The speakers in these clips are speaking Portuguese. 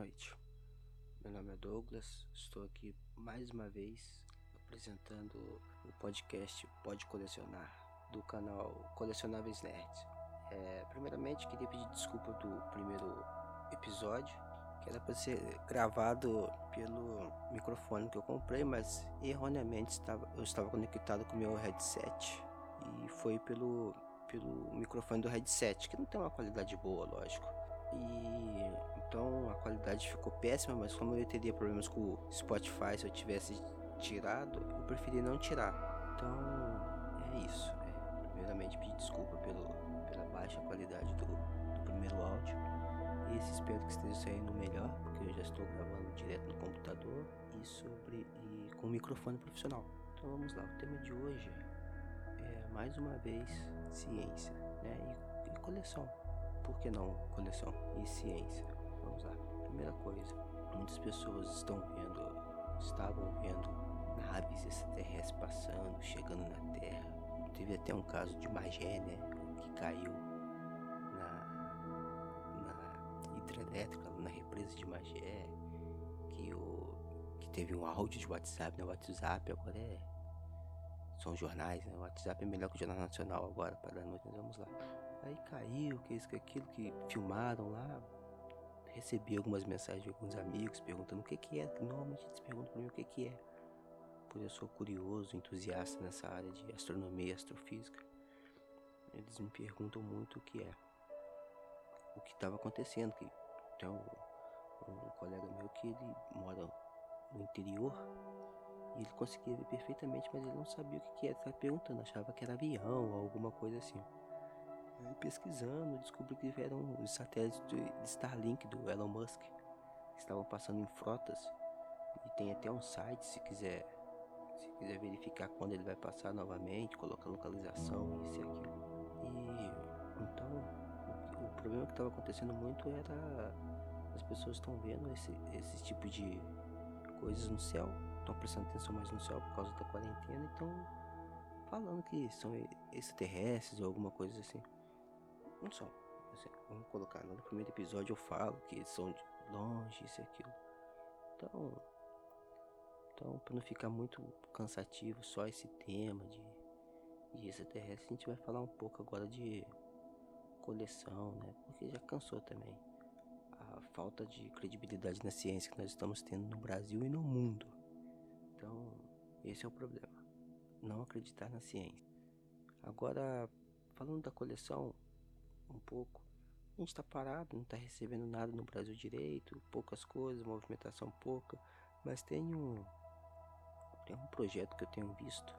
noite. Meu nome é Douglas, estou aqui mais uma vez apresentando o podcast Pode Colecionar do canal Colecionáveis Nerds. É, primeiramente, queria pedir desculpa do primeiro episódio, que era para ser gravado pelo microfone que eu comprei, mas erroneamente estava, eu estava conectado com o meu headset e foi pelo, pelo microfone do headset, que não tem uma qualidade boa, lógico. E então a qualidade ficou péssima, mas como eu teria problemas com o Spotify se eu tivesse tirado, eu preferi não tirar. Então é isso. É, primeiramente pedir desculpa pelo, pela baixa qualidade do, do primeiro áudio. Esse espero que esteja saindo melhor, porque eu já estou gravando direto no computador e sobre e com microfone profissional. Então vamos lá, o tema de hoje é mais uma vez ciência, né? E, e coleção. Por que não coleção e ciência? Vamos lá. Primeira coisa, muitas pessoas estão vendo, estavam vendo naves extraterrestres passando, chegando na Terra. Teve até um caso de Magé, né? Que caiu na, na hidrelétrica, na represa de Magé. Que, o, que teve um áudio de WhatsApp, né? WhatsApp agora é. São jornais, né? WhatsApp é melhor que o Jornal Nacional agora, para a vamos lá. Aí caiu, que isso, que aquilo, que filmaram lá, recebi algumas mensagens de alguns amigos perguntando o que que é. Normalmente eles perguntam para mim o que que é. Pois eu sou curioso, entusiasta nessa área de astronomia e astrofísica. Eles me perguntam muito o que é. O que estava acontecendo. Que tem um, um colega meu que ele mora no interior e ele conseguia ver perfeitamente, mas ele não sabia o que, que era. Estava perguntando, achava que era avião ou alguma coisa assim. Aí pesquisando, descobri que eram os satélites de Starlink do Elon Musk, estavam passando em frotas. E tem até um site se quiser, se quiser verificar quando ele vai passar novamente, colocar localização, isso e aquilo. E então o, o problema que estava acontecendo muito era as pessoas estão vendo esse, esse tipo de coisas no céu, estão prestando atenção mais no céu por causa da quarentena, então falando que são extraterrestres ou alguma coisa assim. Não são. Assim, vamos colocar, no primeiro episódio eu falo que são de longe, isso e aquilo. Então, então para não ficar muito cansativo só esse tema de, de extraterrestre, a gente vai falar um pouco agora de coleção, né? Porque já cansou também a falta de credibilidade na ciência que nós estamos tendo no Brasil e no mundo. Então, esse é o problema. Não acreditar na ciência. Agora, falando da coleção, um pouco. A gente tá parado, não tá recebendo nada no Brasil direito, poucas coisas, movimentação pouca, mas tem um tem um projeto que eu tenho visto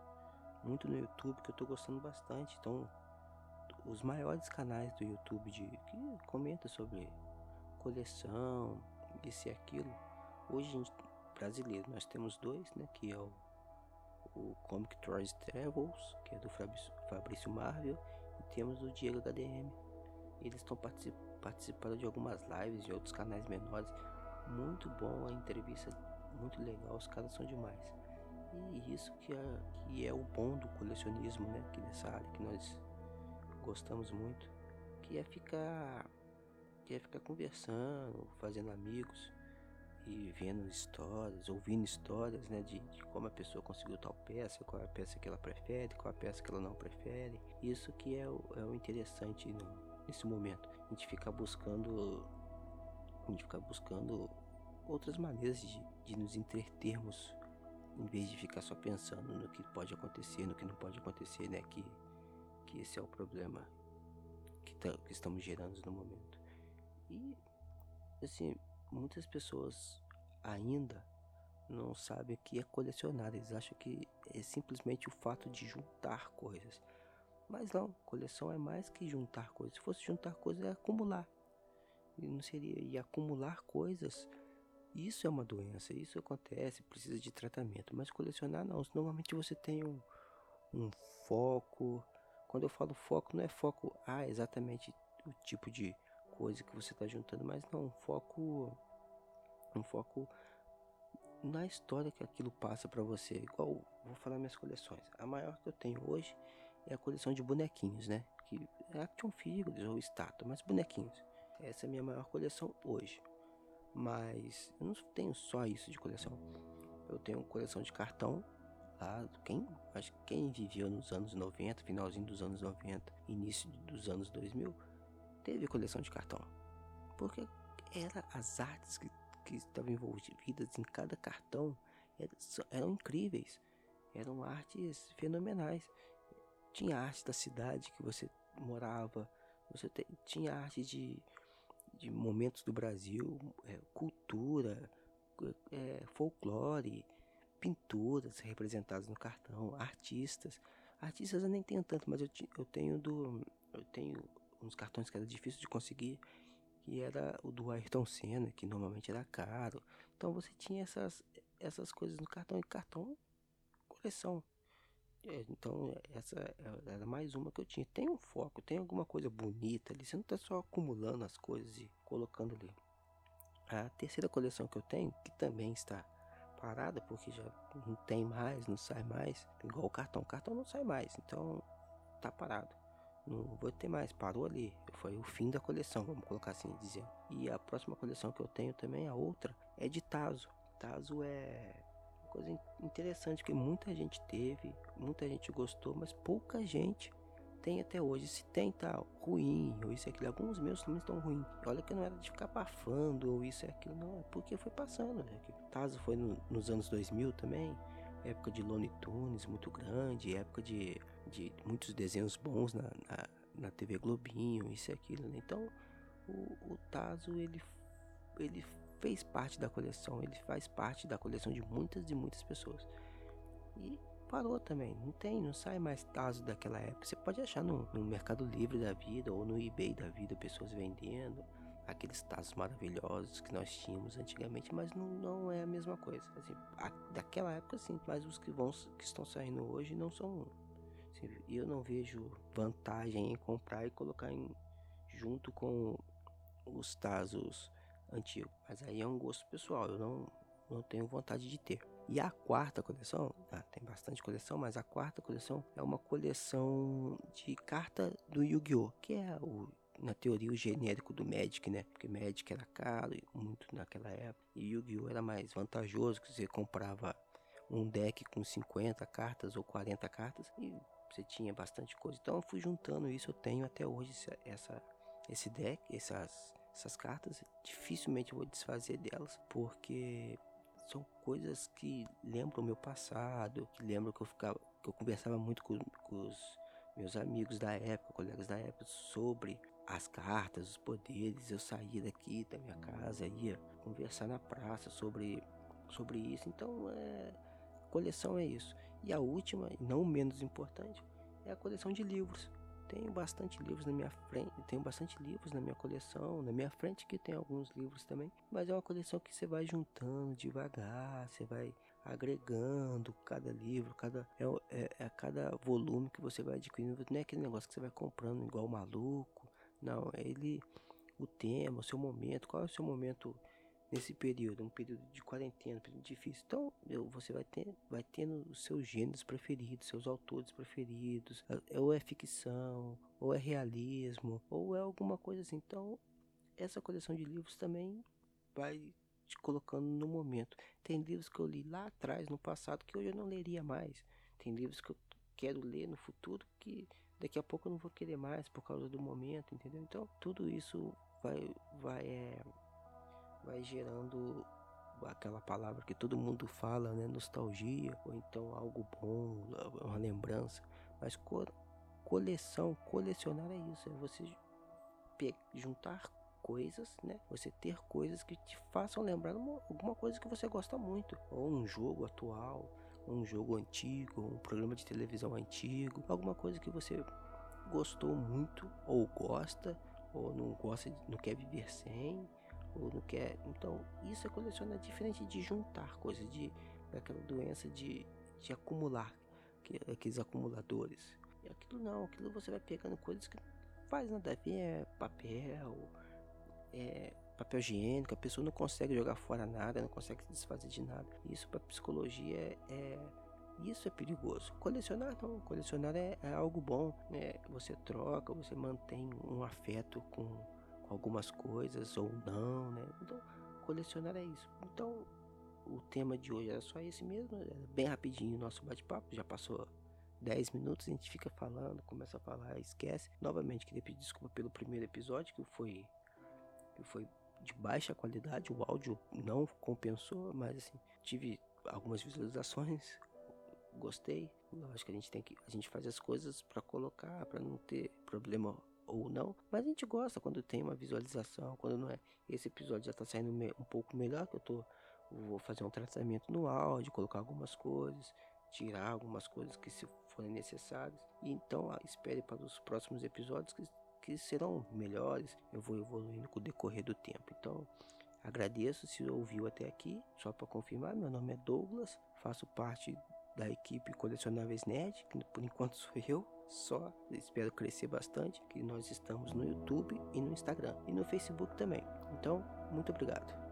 muito no YouTube que eu tô gostando bastante. Então, os maiores canais do YouTube de que comenta sobre coleção, isso e aquilo. Hoje gente brasileiro, nós temos dois, né, que é o o Comic Toys Travels, que é do Fabrício Marvel, e temos o Diego HDM, eles estão particip participando de algumas lives de outros canais menores. Muito bom a entrevista, muito legal, os caras são demais. E isso que é, que é o bom do colecionismo, né? Aqui nessa área que nós gostamos muito, que é ficar, que é ficar conversando, fazendo amigos e vendo histórias, ouvindo histórias, né, de, de, como a pessoa conseguiu tal peça, qual é a peça que ela prefere, qual é a peça que ela não prefere. Isso que é o, é o interessante no, nesse momento. A gente fica buscando. A gente fica buscando outras maneiras de, de nos entretermos em vez de ficar só pensando no que pode acontecer, no que não pode acontecer, né? Que, que esse é o problema que, tá, que estamos gerando no momento. E, assim, muitas pessoas ainda não sabem o que é colecionar. Eles acham que é simplesmente o fato de juntar coisas. Mas não, coleção é mais que juntar coisas. Se fosse juntar coisas, é acumular. E não seria. E acumular coisas, isso é uma doença, isso acontece, precisa de tratamento. Mas colecionar não. Normalmente você tem um, um foco. Quando eu falo foco, não é foco, ah, exatamente o tipo de coisa que você está juntando, mas não, um foco. Um foco na história que aquilo passa para você. Igual, vou falar minhas coleções. A maior que eu tenho hoje é a coleção de bonequinhos, né? Que é action figures ou estátua, mas bonequinhos. Essa é a minha maior coleção hoje. Mas eu não tenho só isso de coleção. Eu tenho coleção de cartão lá. Quem, acho que quem viveu nos anos 90, finalzinho dos anos 90, início dos anos 2000, teve coleção de cartão. Porque era as artes que, que estavam envolvidas em cada cartão eram, eram incríveis. Eram artes fenomenais. Tinha arte da cidade que você morava, você te, tinha arte de, de momentos do Brasil, é, cultura, é, folclore, pinturas representadas no cartão, artistas. Artistas eu nem tenho tanto, mas eu, eu tenho do. Eu tenho uns cartões que era difícil de conseguir, que era o do Ayrton Senna, que normalmente era caro. Então você tinha essas, essas coisas no cartão e cartão coleção. É, então, essa era mais uma que eu tinha. Tem um foco, tem alguma coisa bonita ali. Você não está só acumulando as coisas e colocando ali. A terceira coleção que eu tenho, que também está parada, porque já não tem mais, não sai mais. Igual o cartão. O cartão não sai mais, então tá parado. Não vou ter mais, parou ali. Foi o fim da coleção, vamos colocar assim dizer. E a próxima coleção que eu tenho também, a outra, é de Tazo. Tazo é coisa interessante que muita gente teve, muita gente gostou, mas pouca gente tem até hoje. Se tem, tá ruim, ou isso e aquilo. Alguns meus também estão ruins. Olha que não era de ficar bafando, ou isso e aquilo, não. É porque foi passando, né? Tazo foi no, nos anos 2000 também. Época de Looney Tunes muito grande, época de, de muitos desenhos bons na, na, na TV Globinho, isso e aquilo, né? Então, o, o Tazo, ele, ele fez parte da coleção, ele faz parte da coleção de muitas e muitas pessoas. E parou também, não tem, não sai mais Tazo daquela época. Você pode achar no, no Mercado Livre da vida ou no eBay da vida pessoas vendendo aqueles tazos maravilhosos que nós tínhamos antigamente, mas não, não é a mesma coisa. Assim, a, daquela época sim, mas os que vão que estão saindo hoje não são. Assim, eu não vejo vantagem em comprar e colocar em, junto com os tazos antigo. Mas aí é um gosto pessoal, eu não, não tenho vontade de ter. E a quarta coleção, ah, tem bastante coleção, mas a quarta coleção é uma coleção de carta do Yu-Gi-Oh! Que é o, na teoria o genérico do Magic, né? Porque Magic era caro muito naquela época. E Yu-Gi-Oh! era mais vantajoso, que você comprava um deck com 50 cartas ou 40 cartas e você tinha bastante coisa. Então eu fui juntando isso, eu tenho até hoje essa, esse deck, essas essas cartas, dificilmente eu vou desfazer delas, porque são coisas que lembram o meu passado, que lembram que eu ficava, que eu conversava muito com, com os meus amigos da época, colegas da época, sobre as cartas, os poderes. Eu saía daqui da minha casa, ia conversar na praça sobre, sobre isso. Então, é, coleção é isso. E a última, não menos importante, é a coleção de livros. Tenho bastante livros na minha frente, tenho bastante livros na minha coleção, na minha frente que tem alguns livros também, mas é uma coleção que você vai juntando devagar, você vai agregando cada livro, cada é, é, é cada volume que você vai adquirindo, não é aquele negócio que você vai comprando igual maluco, não, é ele o tema, o seu momento, qual é o seu momento nesse período, um período de quarentena, um período difícil. Então, você vai ter, vai tendo os seus gêneros preferidos, seus autores preferidos, é, ou é ficção, ou é realismo, ou é alguma coisa assim. Então, essa coleção de livros também vai te colocando no momento. Tem livros que eu li lá atrás, no passado, que hoje eu não leria mais. Tem livros que eu quero ler no futuro que daqui a pouco eu não vou querer mais por causa do momento, entendeu? Então, tudo isso vai, vai é, vai gerando aquela palavra que todo mundo fala, né? Nostalgia, ou então algo bom, uma lembrança. Mas co coleção, colecionar é isso, é você juntar coisas, né? Você ter coisas que te façam lembrar uma, alguma coisa que você gosta muito, ou um jogo atual, um jogo antigo, um programa de televisão antigo, alguma coisa que você gostou muito ou gosta ou não gosta, não quer viver sem, ou não quer. Então, isso é colecionar diferente de juntar coisas, de daquela doença de, de acumular, que, aqueles acumuladores. E aquilo não, aquilo você vai pegando coisas que faz nada a ver, é papel, é papel higiênico, a pessoa não consegue jogar fora nada, não consegue se desfazer de nada. Isso para psicologia é, é, isso é perigoso. Colecionar não, colecionar é, é algo bom, né? Você troca, você mantém um afeto com algumas coisas ou não, né? Então, colecionar é isso. Então, o tema de hoje era só esse mesmo, era bem rapidinho o nosso bate-papo, já passou 10 minutos, a gente fica falando, começa a falar, esquece. Novamente, queria pedir desculpa pelo primeiro episódio, que foi, que foi de baixa qualidade, o áudio não compensou, mas assim, tive algumas visualizações, gostei. Lógico que a gente tem que a gente faz as coisas para colocar, para não ter problema ou não, mas a gente gosta quando tem uma visualização, quando não é. Esse episódio já tá saindo um pouco melhor que eu tô vou fazer um tratamento no áudio, colocar algumas coisas, tirar algumas coisas que se forem necessárias. E então espere para os próximos episódios que, que serão melhores. Eu vou evoluindo com o decorrer do tempo. Então agradeço se ouviu até aqui. Só para confirmar, meu nome é Douglas, faço parte da equipe Colecionáveis Nerd, que por enquanto sou eu só. Espero crescer bastante, que nós estamos no YouTube e no Instagram e no Facebook também. Então, muito obrigado.